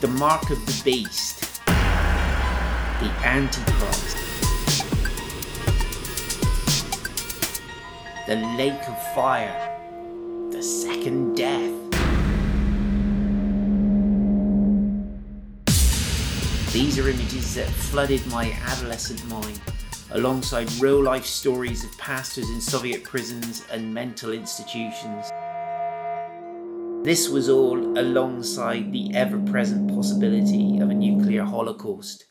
the mark of the beast, the Antichrist, the lake of fire, the second death. These are images that flooded my adolescent mind, alongside real life stories of pastors in Soviet prisons and mental institutions. This was all alongside the ever present possibility of a nuclear holocaust.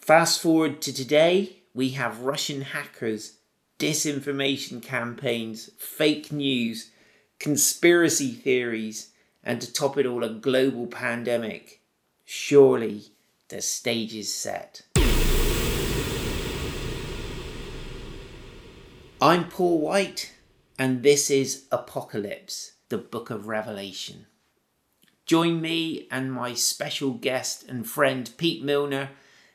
Fast forward to today, we have Russian hackers, disinformation campaigns, fake news, conspiracy theories, and to top it all, a global pandemic. Surely the stage is set. I'm Paul White, and this is Apocalypse, the Book of Revelation. Join me and my special guest and friend Pete Milner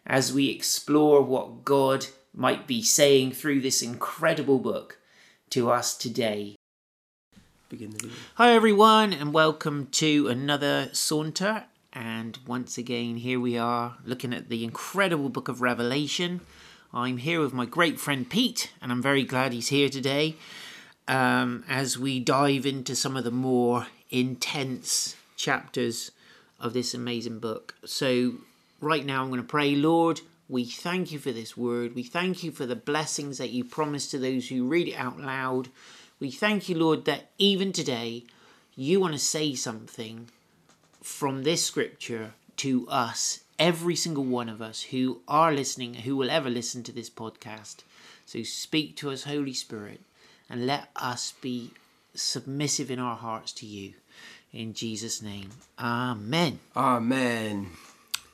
as we explore what God might be saying through this incredible book to us today. Begin the. Hi, everyone, and welcome to another saunter. And once again, here we are looking at the incredible book of Revelation. I'm here with my great friend Pete, and I'm very glad he's here today um, as we dive into some of the more intense chapters of this amazing book. So, right now, I'm going to pray, Lord, we thank you for this word. We thank you for the blessings that you promise to those who read it out loud. We thank you, Lord, that even today you want to say something from this scripture to us, every single one of us who are listening, who will ever listen to this podcast. So speak to us, Holy Spirit, and let us be submissive in our hearts to you. In Jesus' name, Amen. Amen.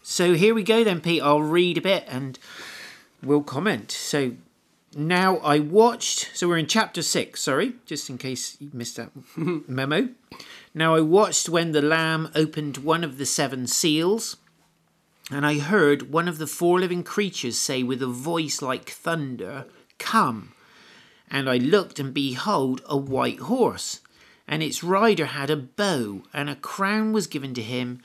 So here we go then, Pete. I'll read a bit and we'll comment. So now I watched, so we're in chapter six, sorry, just in case you missed that memo. Now I watched when the Lamb opened one of the seven seals, and I heard one of the four living creatures say with a voice like thunder, Come. And I looked, and behold, a white horse, and its rider had a bow, and a crown was given to him,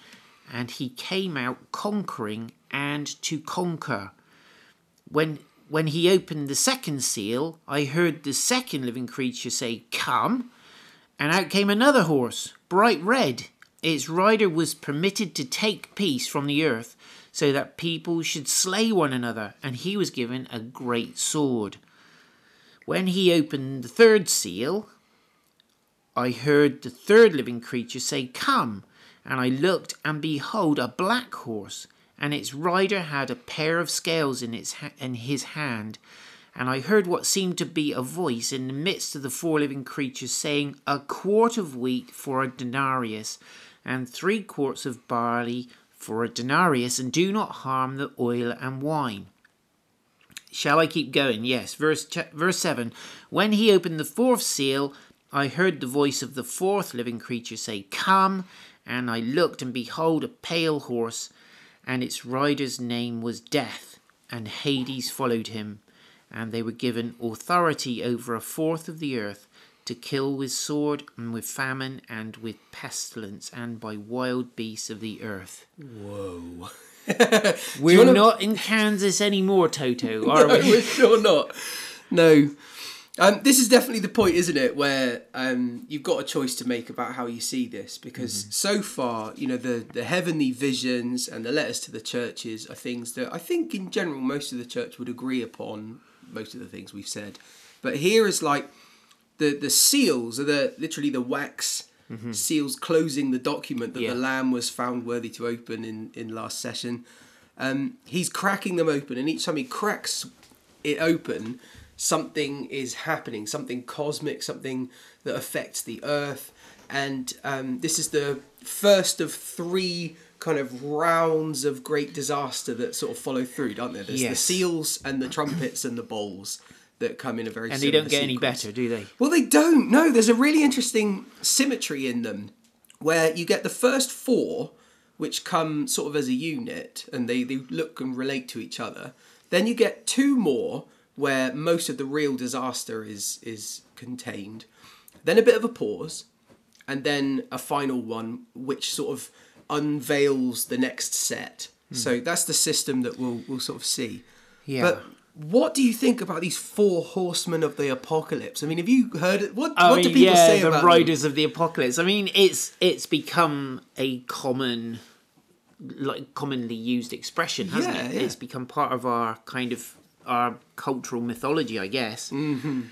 and he came out conquering and to conquer. When when he opened the second seal, I heard the second living creature say, Come. And out came another horse, bright red. Its rider was permitted to take peace from the earth, so that people should slay one another, and he was given a great sword. When he opened the third seal, I heard the third living creature say, Come. And I looked, and behold, a black horse and its rider had a pair of scales in its ha- in his hand. And I heard what seemed to be a voice in the midst of the four living creatures saying, A quart of wheat for a denarius, and three quarts of barley for a denarius, and do not harm the oil and wine. Shall I keep going? Yes. Verse, verse 7 When he opened the fourth seal, I heard the voice of the fourth living creature say, Come. And I looked, and behold, a pale horse and its rider's name was Death, and Hades followed him, and they were given authority over a fourth of the earth to kill with sword and with famine and with pestilence and by wild beasts of the earth. Whoa. We're wanna- not in Kansas anymore, Toto, are no, we? we're sure not. No. Um, this is definitely the point, isn't it, where um, you've got a choice to make about how you see this, because so far, you know, the the heavenly visions and the letters to the churches are things that I think, in general, most of the church would agree upon. Most of the things we've said, but here is like the the seals are the literally the wax seals closing the document that Yeah. the Lamb was found worthy to open in in last session. Um, he's cracking them open, and each time he cracks it open, something is happening, something cosmic, something that affects the earth. And um, this is the first of three kind of rounds of great disaster that sort of follow through, don't there? There's the seals and the trumpets and the bowls that come in a very And they don't get any better, do they? Well, they don't. No, there's a really interesting symmetry in them where you get the first four, which come sort of as a unit and they, they look and relate to each other. Then you get two more where most of the real disaster is is contained. Then a bit of a pause, and then a final one which sort of unveils the next set. Hmm. So that's the system that we'll we'll sort of see. Yeah. But what do you think about these four horsemen of the apocalypse? I mean, have you heard it? What I what mean, do people yeah, say the about them? riders of the apocalypse. I mean, it's it's become a common, like commonly used expression, hasn't Yeah, it? yeah. It's become part of our kind of our cultural mythology, I guess. Mm.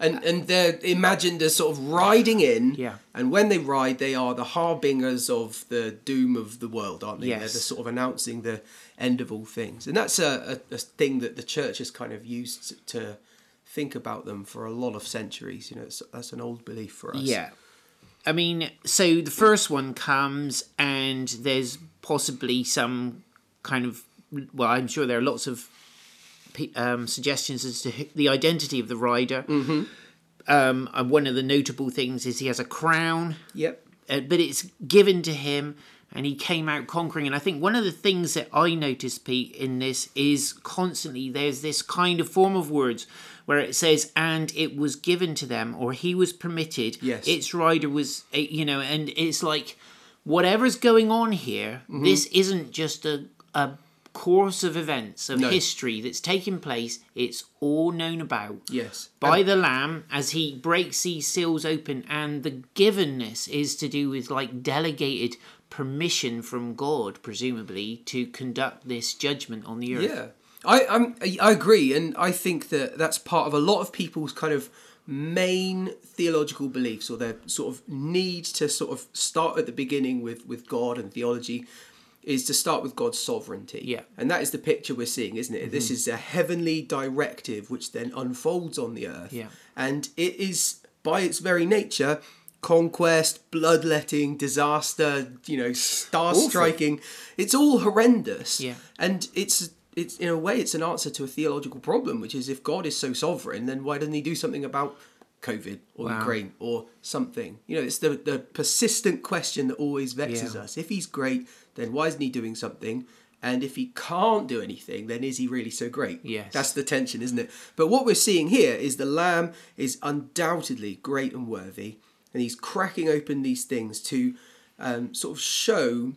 And and they're imagined as sort of riding in. Yeah. And when they ride, they are the harbingers of the doom of the world, aren't they? They're the sort of announcing the end of all things, and that's a, a, a thing that the church has kind of used to think about them for a lot of centuries. You know, it's, that's an old belief for us. Yeah. I mean, so the first one comes, and there's possibly some kind of. Well, I'm sure there are lots of um, suggestions as to the identity of the rider. Mm-hmm. Um, and one of the notable things is he has a crown, Yep. uh, but it's given to him, and he came out conquering. And I think one of the things that I noticed, Pete, in this is constantly there's this kind of form of words where it says, "and it was given to them," or "he was permitted." Yes. its rider was, uh, you know, and it's like whatever's going on here. Mm-hmm. This isn't just a a course of events of No. history that's taken place. It's all known about Yes. by the lamb as he breaks these seals open and the givenness is to do with like delegated permission from god presumably to conduct this judgment on the earth Yeah, I I'm, I agree, and I think that that's part of a lot of people's kind of main theological beliefs, or their sort of need to sort of start at the beginning with with God and theology, is to start with God's sovereignty. Yeah. and that is the picture we're seeing, isn't it? This mm-hmm. is a heavenly directive which then unfolds on the earth. Yeah. and it is by its very nature. Conquest, bloodletting, disaster, you know, star striking. It's all horrendous. Yeah. And it's it's in a way it's an answer to a theological problem, which is if God is so sovereign, then why doesn't he do something about COVID or Wow. Ukraine or something? You know, it's the the persistent question that always vexes Yeah. us. If he's great, then why isn't he doing something? And if he can't do anything, then is he really so great? Yes. That's the tension, isn't it? But what we're seeing here is the Lamb is undoubtedly great and worthy, and he's cracking open these things to um, sort of show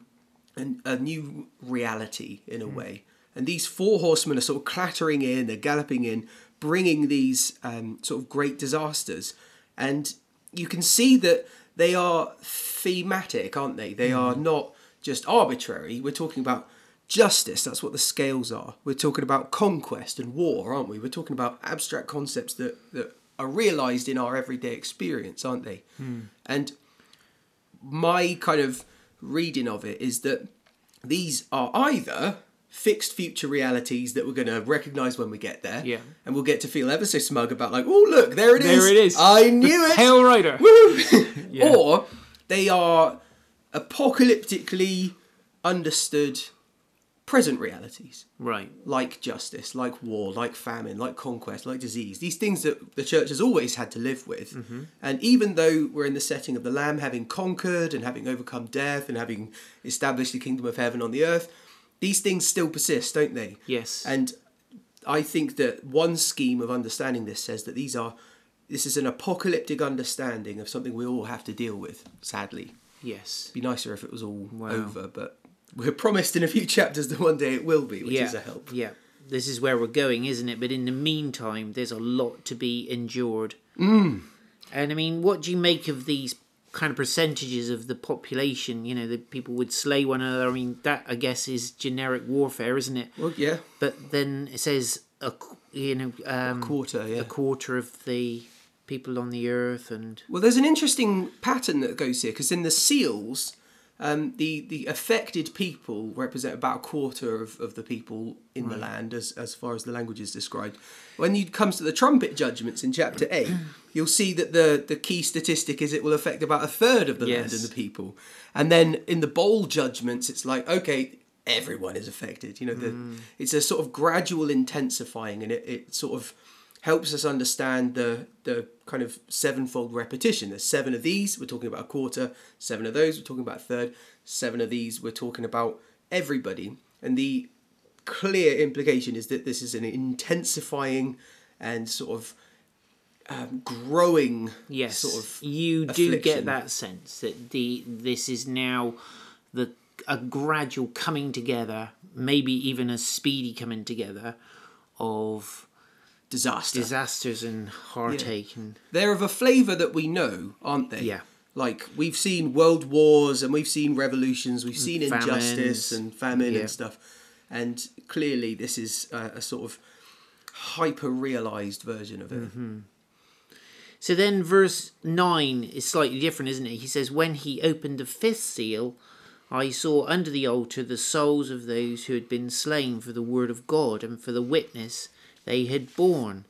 an, a new reality in a way. And these four horsemen are sort of clattering in, they're galloping in, bringing these um, sort of great disasters. And you can see that they are thematic, aren't they? They are not just arbitrary. We're talking about justice, that's what the scales are. We're talking about conquest and war, aren't we? We're talking about abstract concepts that, that are realised in our everyday experience, aren't they? Hmm. And my kind of reading of it is that these are either fixed future realities that we're going to recognize when we get there Yeah. and we'll get to feel ever so smug about like oh look there it is There it is. i knew it Hail Rider. Yeah. or they are apocalyptically understood present realities right like justice, like war, like famine, like conquest, like disease. These things that the church has always had to live with. Mm-hmm. And even though we're in the setting of the Lamb having conquered and having overcome death and having established the kingdom of heaven on the earth, these things still persist, don't they? Yes. And I think that one scheme of understanding this says that these are this is an apocalyptic understanding of something we all have to deal with, sadly. Yes Be nicer if it was all Wow. over, but we're promised in a few chapters that one day it will be, which yeah is a help. yeah this is where we're going isn't it but in the meantime there's a lot to be endured Mm. and i mean what do you make of these kind of percentages of the population you know that people would slay one another i mean that i guess is generic warfare isn't it Well, yeah, but then it says a you know um, quarter, yeah. a quarter of the people on the earth and Well, there's an interesting pattern that goes here because in the seals, um, the the affected people represent about a quarter of, of the people in the land, as as far as the language is described. When it comes to the trumpet judgments in chapter eight, you'll see that the the key statistic is it will affect about a third of the land and the people, and then in the bowl judgments, it's like okay. Everyone is affected. You know, the, it's a sort of gradual intensifying, and it, it sort of helps us understand the the kind of sevenfold repetition. There's seven of these, we're talking about a quarter. Seven of those, we're talking about a third. Seven of these, we're talking about everybody. And the clear implication is that this is an intensifying and sort of um, growing Yes, sort of you do get that sense that the this is now the a gradual coming together, maybe even a speedy coming together of Disaster. disasters and heartache and They're of a flavour that we know, aren't they? Yeah. Like we've seen world wars and we've seen revolutions, we've seen famines. injustice and famine Yeah. and stuff, and clearly this is a, a sort of hyper realised version of it. Mm-hmm. So then, verse 9 is slightly different, isn't it? He says, When he opened the fifth seal, I saw under the altar the souls of those who had been slain for the word of God and for the witness they had borne.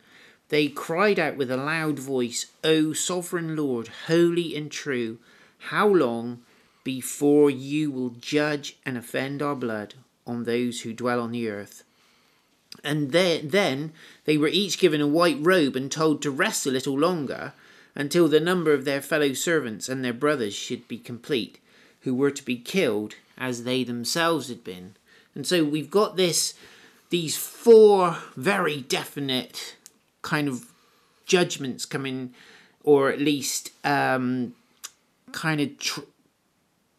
They cried out with a loud voice, O sovereign Lord, holy and true, how long before you will judge and offend our blood on those who dwell on the earth? And then, they were each given a white robe and told to rest a little longer until the number of their fellow servants and their brothers should be complete, who were to be killed as they themselves had been. And so we've got this, these four very definite kind of judgments coming, or at least um, kind of tr-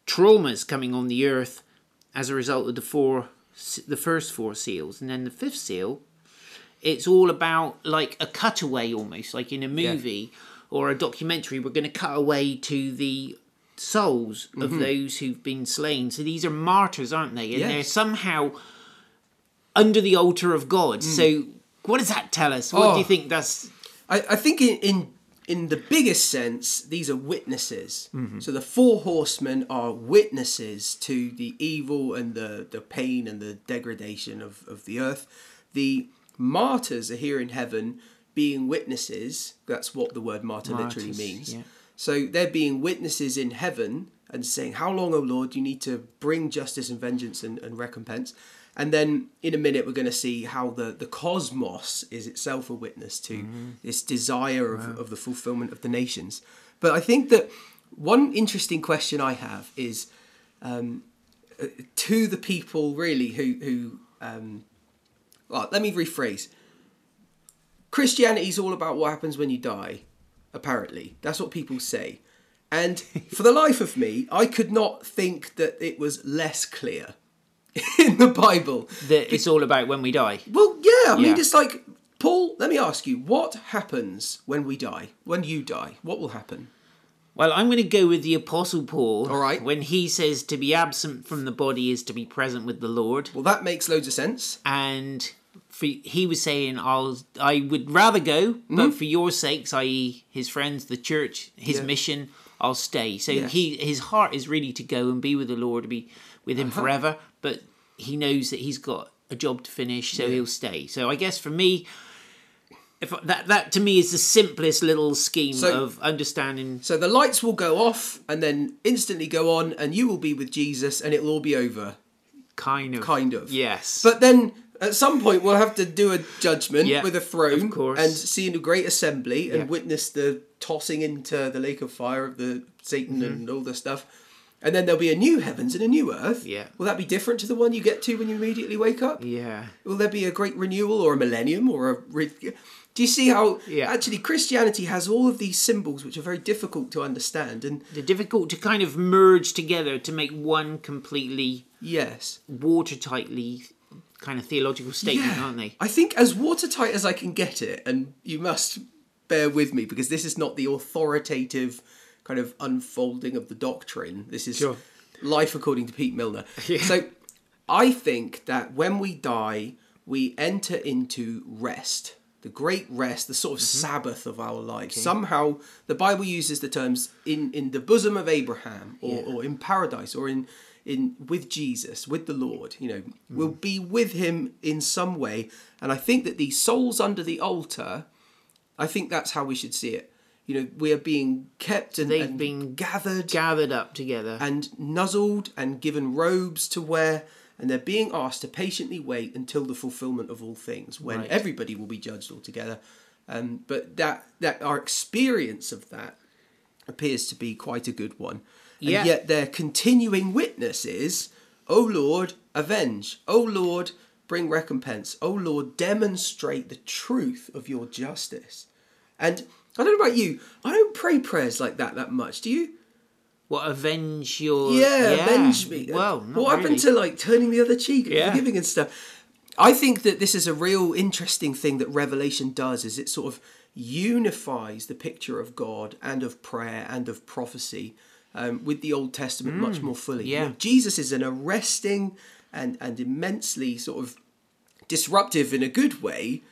traumas coming on the earth as a result of the four the first four seals. And then the fifth seal it's all about like a cutaway almost like in a movie or a documentary we're going to cut away to the souls of Mm-hmm. those who've been slain. So these are martyrs aren't they? And they're somehow under the altar of god so what does that tell us what do Mm. Oh. you think that's I, I think in, in in the biggest sense, these are witnesses. Mm-hmm. So the four horsemen are witnesses to the evil and the, the pain and the degradation of, of the earth. The martyrs are here in heaven being witnesses. That's what the word martyr literally means. yeah. So they're being witnesses in heaven and saying, How long, O Lord, you need to bring justice and vengeance and, and recompense. And then in a minute, we're going to see how the, the cosmos is itself a witness to this desire of, of the fulfillment of the nations. But I think that one interesting question I have is um, uh, to the people really who, who um, well, let me rephrase. Christianity is all about what happens when you die, apparently. That's what people say. And for the life of me, I could not think that it was less clear in the Bible. that it's all about when we die Well, yeah, I mean, it's like, Paul, let me ask you, what happens when we die? When you die, what will happen? Well, I'm going to go with the Apostle Paul. All right. When he says to be absent from the body is to be present with the Lord, Well, that makes loads of sense. and for, he was saying, "I'll, I would rather go, but for your sakes, i.e., his friends, the church, his Mm-hmm. Yeah. mission, I'll stay." So Yes. he, his heart is really to go and be with the Lord, to be with Uh-huh. him forever. But he knows that he's got a job to finish, so he'll stay. So I guess for me. If that that to me is the simplest little scheme So- of understanding So the lights will go off and then instantly go on, and you will be with Jesus, and it'll all be over. kind of Kind of. yes But then at some point we'll have to do a judgment Yeah, with a throne of course. and see in a great assembly and Yeah. witness the tossing into the lake of fire of the Satan Mm-hmm. and all the stuff. And then there'll be a new heavens and a new earth. Yeah. Will that be different to the one you get to when you immediately wake up? yeah Will there be a great renewal or a millennium or a re- do you see how Yeah. actually Christianity has all of these symbols which are very difficult to understand and they're difficult to kind of merge together to make one completely yes watertightly kind of theological statement, aren't they? I think as watertight as I can get it, and you must bear with me because this is not the authoritative kind of unfolding of the doctrine. This is Sure. life according to Pete Milner. Yeah. So I think that when we die, we enter into rest. The great rest, the sort of Mm-hmm. Sabbath of our lives. Somehow, the Bible uses the terms in, in the bosom of Abraham, or, Yeah. or in paradise, or in in with Jesus, with the Lord. You know, Mm. we'll be with Him in some way. And I think that these souls under the altar, I think that's how we should see it. You know, we are being kept and, They've and been gathered Gathered up together. and nuzzled and given robes to wear, and they're being asked to patiently wait until the fulfillment of all things, when Right. everybody will be judged altogether. Um, but that that our experience of that appears to be quite a good one. Yeah. And yet their continuing witness is, O Lord, avenge. O Lord, bring recompense. O Lord, demonstrate the truth of your justice. And I don't know about you, I don't pray prayers like that that much. Do you? what avenge your yeah, avenge me. Well, not what happened really. to like turning the other cheek and Yeah. forgiving and stuff? I think that this is a real interesting thing that Revelation does. Is it sort of unifies the picture of God and of prayer and of prophecy um, with the Old Testament much more fully. You Mm, yeah. know, Jesus is an arresting and and immensely sort of disruptive in a good way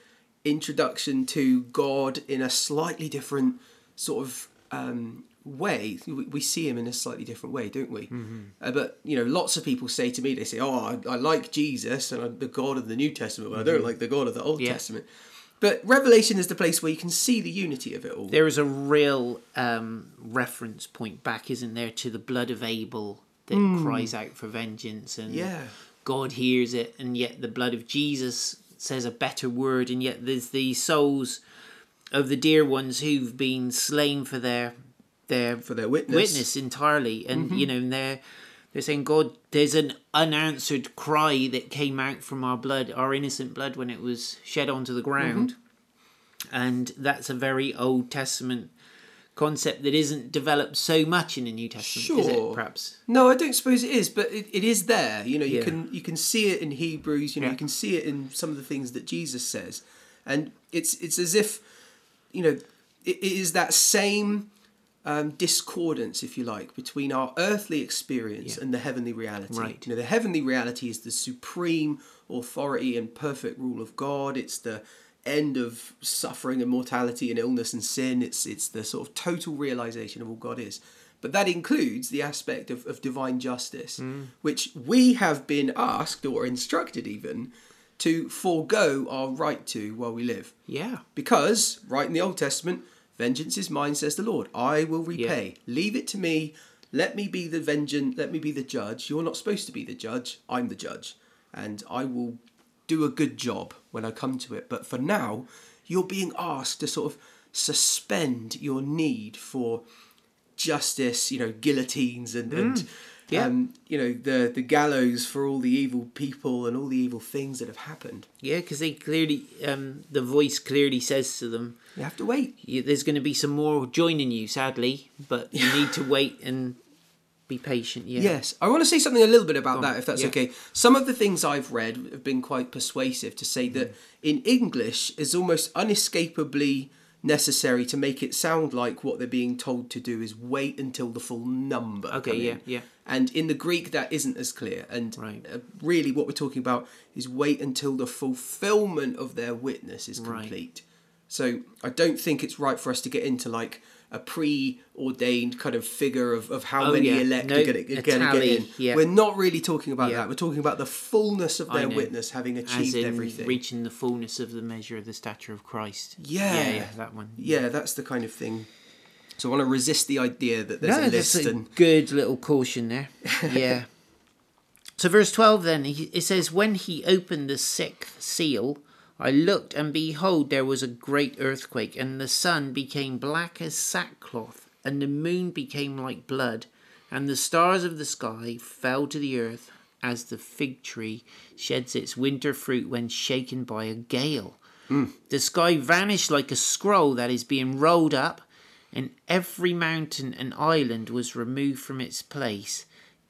introduction to God in a slightly different sort of um, way. We, we see him in a slightly different way, don't we? Uh, but you know, lots of people say to me, they say, "Oh, I, I like Jesus and I'm the God of the New Testament, but I don't like the God of the Old Yeah. Testament." But Revelation is the place where you can see the unity of it all. There is a real um, reference point back, isn't there, to the blood of Abel that cries out for vengeance, and. Yeah. God hears it, and yet the blood of Jesus says a better word, and yet there's the souls of the dear ones who've been slain for their their For their witness. witness entirely, and mm-hmm. you know and they're they're saying, God, there's an unanswered cry that came out from our blood, our innocent blood, when it was shed onto the ground. Mm-hmm. And that's a very Old Testament concept that isn't developed so much in the New Testament, is it? Perhaps. No, I don't suppose it is, but it, it is there. You know, you Yeah. can you can see it in Hebrews. You know, Yeah. you can see it in some of the things that Jesus says, and it's it's as if, you know, it, it is that same um, discordance, if you like, between our earthly experience Yeah. and the heavenly reality. Right. You know, the heavenly reality is the supreme authority and perfect rule of God. It's the end of suffering and mortality and illness and sin. It's it's the sort of total realization of all God is. But that includes the aspect of, of divine justice, mm. which we have been asked or instructed even to forego our right to while we live. Yeah. Because, right in the Old Testament, vengeance is mine, says the Lord. I will repay. Leave it to me. Let me be the vengeance. Let me be the judge. You're not supposed to be the judge. I'm the judge. And I will do a good job when I come to it. But for now, you're being asked to sort of suspend your need for justice, you know, guillotines and, and yeah. um, you know, the, the gallows for all the evil people and all the evil things that have happened. Yeah, because they clearly, um, the voice clearly says to them, You have to wait. you, there's going to be some more joining you, sadly, but you need to wait and be patient. Yeah. Yes, I want to say something a little bit about Go on, that, if that's yeah. okay. Some of the things I've read have been quite persuasive to say Mm. that in English is almost unescapably necessary to make it sound like what they're being told to do is wait until the full number. Okay, yeah, in. yeah. And in the Greek, that isn't as clear. And Right. uh, really, what we're talking about is wait until the fulfillment of their witness is Right. complete. So I don't think it's right for us to get into like a preordained kind of figure of, of how Oh, many yeah. elect No, are going to get in. yeah. We're not really talking about Yeah. that. We're talking about the fullness of their witness having achieved in everything. reaching the fullness of the measure of the stature of Christ. Yeah. Yeah, that one. yeah, that's the kind of thing. So I want to resist the idea that there's no, a that's list a and good little caution there. Yeah. so verse twelve then it says, "When he opened the sixth seal, I looked, and behold, there was a great earthquake, and the sun became black as sackcloth, and the moon became like blood, and the stars of the sky fell to the earth, as the fig tree sheds its winter fruit when shaken by a gale." Mm. The sky vanished like a scroll that is being rolled up, and every mountain and island was removed from its place.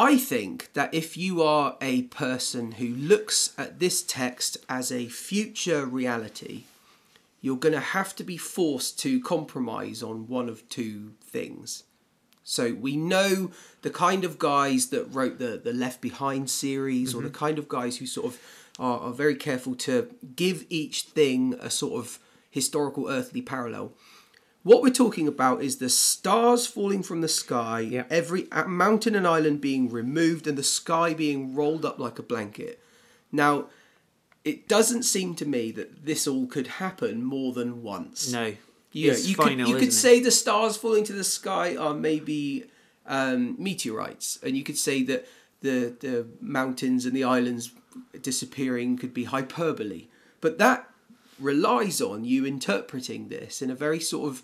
I think that if you are a person who looks at this text as a future reality, you're going to have to be forced to compromise on one of two things. So we know the kind of guys that wrote the, the Left Behind series, or the mhm. kind of guys who sort of are, are very careful to give each thing a sort of historical earthly parallel. What we're talking about is the stars falling from the sky, Yeah. every mountain and island being removed, and the sky being rolled up like a blanket. Now, it doesn't seem to me that this all could happen more than once. No. Yeah, it's you final, could you could say the stars falling to the sky are maybe um, meteorites, and you could say that the the mountains and the islands disappearing could be hyperbole, but that relies on you interpreting this in a very sort of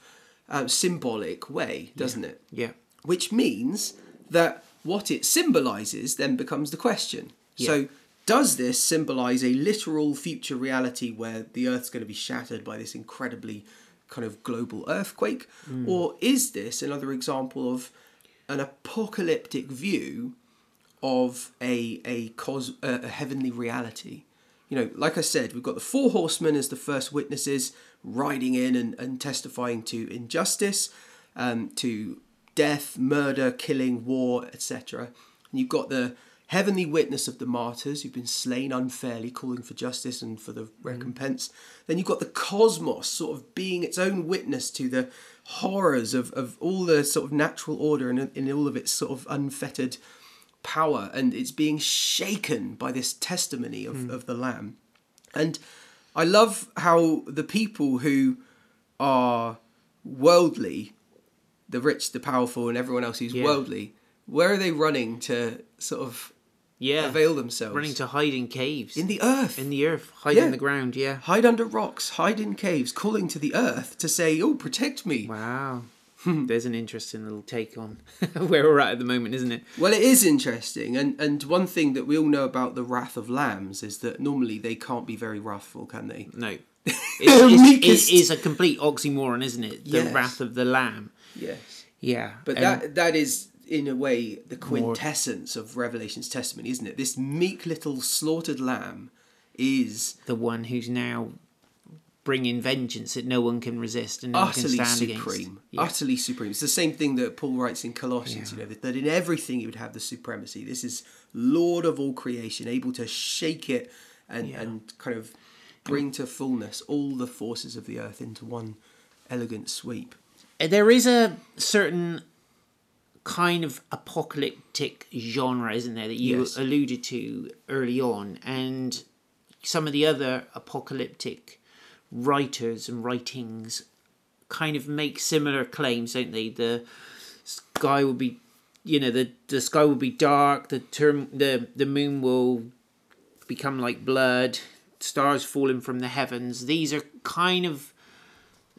uh, symbolic way, doesn't it? Yeah. Which means that what it symbolizes then becomes the question. So, does this symbolize a literal future reality where the Earth's going to be shattered by this incredibly kind of global earthquake? Or is this another example of an apocalyptic view of a a cos a, a heavenly reality. You know, like I said, we've got the four horsemen as the first witnesses riding in and, and testifying to injustice, um, to death, murder, killing, war, etc. And you've got the heavenly witness of the martyrs who've been slain unfairly, calling for justice and for the recompense. Then you've got the cosmos sort of being its own witness to the horrors of, of all the sort of natural order and in all of its sort of unfettered power and it's being shaken by this testimony of, hmm. of the lamb and i love how the people who are worldly the rich the powerful and everyone else who's Yeah. worldly where are they running to sort of Yeah. avail themselves Running to hide in caves. in the earth in the earth. Hide Yeah. in the ground, yeah. hide under rocks hide in caves calling to the earth to say oh protect me Wow. There's an interesting little take on where we're at at the moment, isn't it? Well, it is interesting, and and one thing that we all know about the wrath of lambs is that normally they can't be very wrathful, can they? No. It's, it's, it is a complete oxymoron, isn't it? The Yes. wrath of the lamb. Yes. Yeah. But And- that that is in a way the quintessence of Revelation's testimony, isn't it? This meek little slaughtered lamb is the one who's now bringing vengeance that no one can resist and no one utterly can stand supreme. against. Yeah. Utterly supreme. It's the same thing that Paul writes in Colossians, you know, that, that in everything he would have the supremacy. This is Lord of all creation, able to shake it and, Yeah. and kind of bring to fullness all the forces of the earth into one elegant sweep. Uh, there is a certain kind of apocalyptic genre, isn't there, that you Yes. alluded to early on, and some of the other apocalyptic writers and writings kind of make similar claims, don't they? The sky will be, you know, the the sky will be dark. The term, the the moon will become like blood. Stars falling from the heavens. These are kind of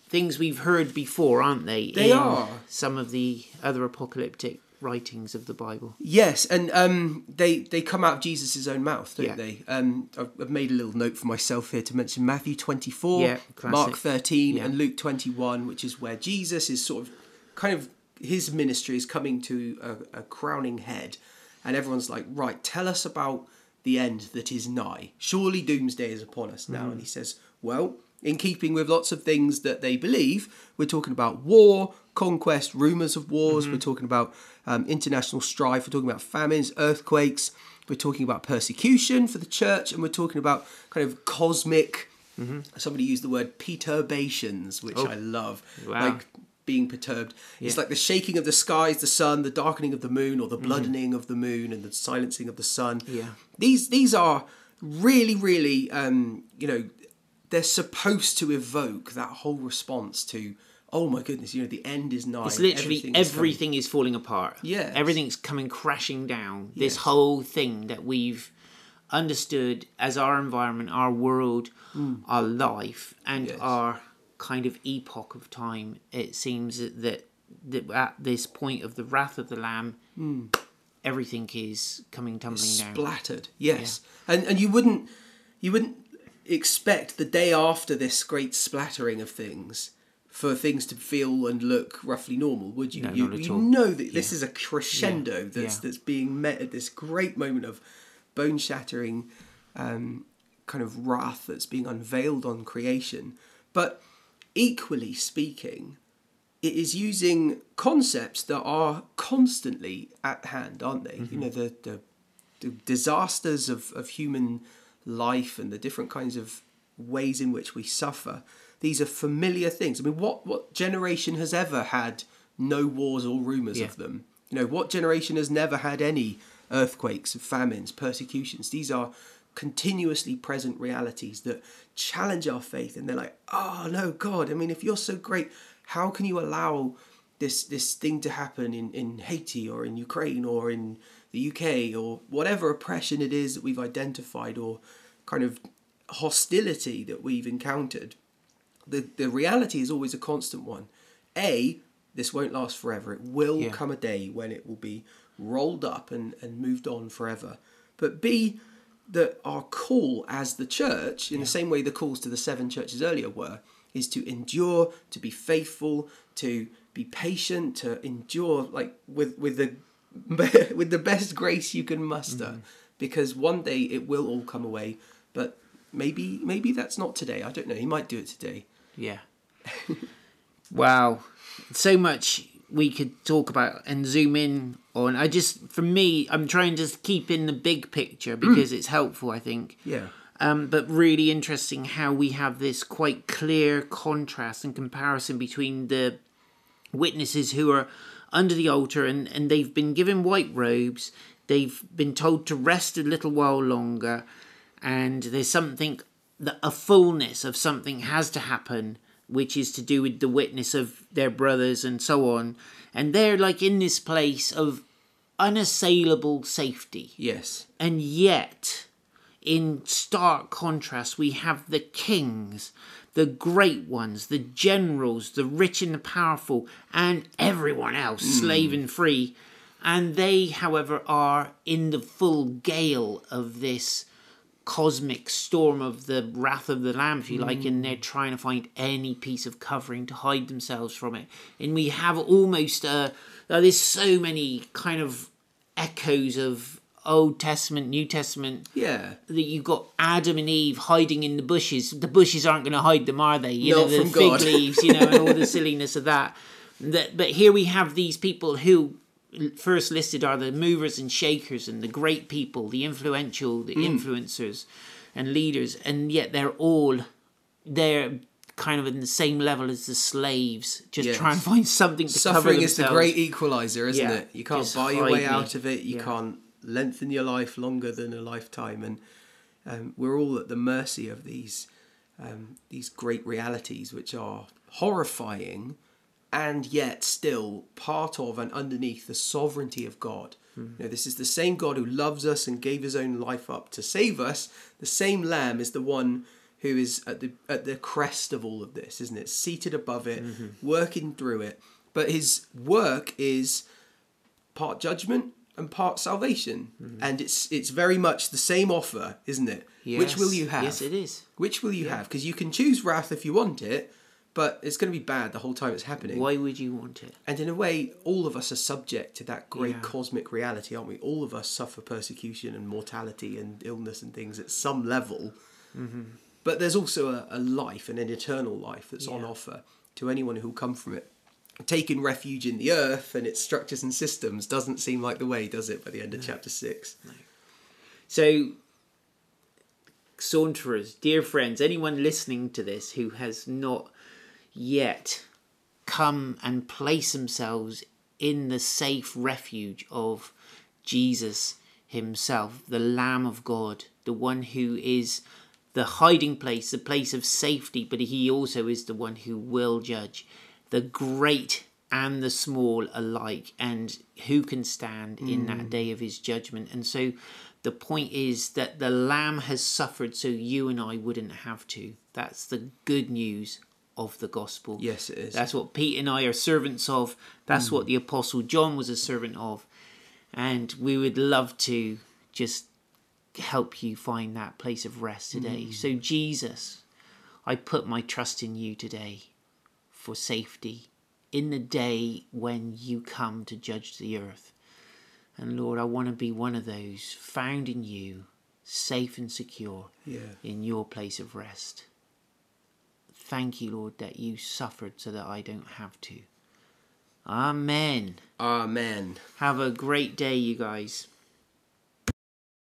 things we've heard before, aren't they? They are. Some of the other apocalyptic writings of the Bible. Yes, and um, they they come out of Jesus' own mouth, don't Yeah. they? Um, I've, I've made a little note for myself here to mention Matthew twenty four, Yeah. Mark thirteen, Yeah. and Luke twenty one, which is where Jesus is sort of kind of his ministry is coming to a, a crowning head, and everyone's like, right, tell us about the end that is nigh. Surely doomsday is upon us Mm-hmm. now, and he says, well. In keeping with lots of things that they believe, we're talking about war, conquest, rumors of wars. Mm-hmm. We're talking about um, international strife. We're talking about famines, earthquakes. We're talking about persecution for the church, and we're talking about kind of cosmic. Somebody used the word perturbations, which Mm-hmm. Oh. I love. Wow. Like being perturbed. It's like the shaking of the skies, the sun, the darkening of the moon, or the Mm-hmm. bloodening of the moon, and the silencing of the sun. Yeah. These these are really, really, um, you know, they're supposed to evoke that whole response to, oh my goodness, you know, the end is nigh. It's literally everything is everything is falling apart. Yeah, Everything's coming crashing down. This whole thing that we've understood as our environment, our world, our life, and. Yes. our kind of epoch of time, it seems that, that, at this point of the wrath of the Lamb, Hmm. everything is coming tumbling down. splattered yes and and you wouldn't you wouldn't expect the day after this great splattering of things for things to feel and look roughly normal would you No, you, you know that this is a crescendo Yeah, that's yeah. that's being met at this great moment of bone shattering um, kind of wrath that's being unveiled on creation but equally speaking it is using concepts that are constantly at hand, aren't they? You know, the, the, the disasters of, of human life and the different kinds of ways in which we suffer. These are familiar things. I mean, what, what generation has ever had no wars or rumours Yeah. of them? You know, what generation has never had any earthquakes, famines, persecutions? These are continuously present realities that challenge our faith and they're like oh no god i mean if you're so great how can you allow this this thing to happen in, in Haiti or in Ukraine or in the UK or whatever oppression it is that we've identified or kind of hostility that we've encountered, the, the reality is always a constant one. A, this won't last forever. It will Yeah. come a day when it will be rolled up and, and moved on forever. But B, that our call as the church, in the same way the calls to the seven churches earlier were, is to endure, to be faithful, to be patient, to endure like with with the with the best grace you can muster, mm-hmm. because one day it will all come away. But maybe maybe that's not today. I don't know. He might do it today. Yeah. wow. So much we could talk about and zoom in on. I just, for me, I'm trying to keep in the big picture because it's helpful, I think. Yeah. Um, but really interesting how we have this quite clear contrast and comparison between the witnesses who are under the altar and, and they've been given white robes, they've been told to rest a little while longer, and there's something that a fullness of something has to happen, which is to do with the witness of their brothers and so on. And they're like in this place of unassailable safety. Yes. And yet, in stark contrast, we have the kings, the great ones, the generals, the rich and the powerful, and everyone else, hmm. slave and free. And they, however, are in the full gale of this cosmic storm of the wrath of the Lamb, if you like, and they're trying to find any piece of covering to hide themselves from it. And we have almost uh, uh, there's so many kind of echoes of Old Testament, New Testament Yeah. that you've got Adam and Eve hiding in the bushes. The bushes aren't going to hide them, are they? You Not know, the fig God. leaves, you know, and all the silliness of that. That, but here we have these people who first listed are the movers and shakers and the great people, the influential, the Hmm. influencers and leaders, and yet they're all they're kind of in the same level as the slaves, just Yes. trying to find something to cover Suffering is the great equalizer, isn't Yeah. it? You can't buy your way me. out of it. You Yeah. can't lengthen your life longer than a lifetime, and um, we're all at the mercy of these um, these great realities, which are horrifying, and yet still part of and underneath the sovereignty of God. Mm-hmm. You know, this is the same God who loves us and gave His own life up to save us. The same Lamb is the one who is at the at the crest of all of this, isn't it? Seated above it, mm-hmm. working through it. But His work is part judgment and part salvation, mm-hmm. and it's it's very much the same offer, isn't it? Which will you have? Yes, it is. Which will you have? Because you can choose wrath if you want it, but it's going to be bad the whole time it's happening. Why would you want it? And in a way, all of us are subject to that great Yeah. cosmic reality, aren't we? All of us suffer persecution and mortality and illness and things at some level. Mm-hmm. But there's also a, a life and an eternal life that's on offer to anyone who will come from it. Taking refuge in the earth and its structures and systems doesn't seem like the way, does it, by the end of chapter 6? So, Saunterers, dear friends, anyone listening to this who has not yet come and place themselves in the safe refuge of Jesus Himself, the Lamb of God, the one who is the hiding place, the place of safety, but He also is the one who will judge the great and the small alike, and who can stand in that mm. day of His judgment. And so the point is that the Lamb has suffered so you and I wouldn't have to. That's the good news of the gospel. Yes, it is. That's what Pete and I are servants of. That's what hmm. the Apostle John was a servant of. And we would love to just help you find that place of rest today. Hmm. So, Jesus, I put my trust in you today for safety in the day when you come to judge the earth. And Lord, I want to be one of those found in you, safe and secure Yeah. in your place of rest. Thank you, Lord, that you suffered so that I don't have to. Amen. Amen. Have a great day, you guys.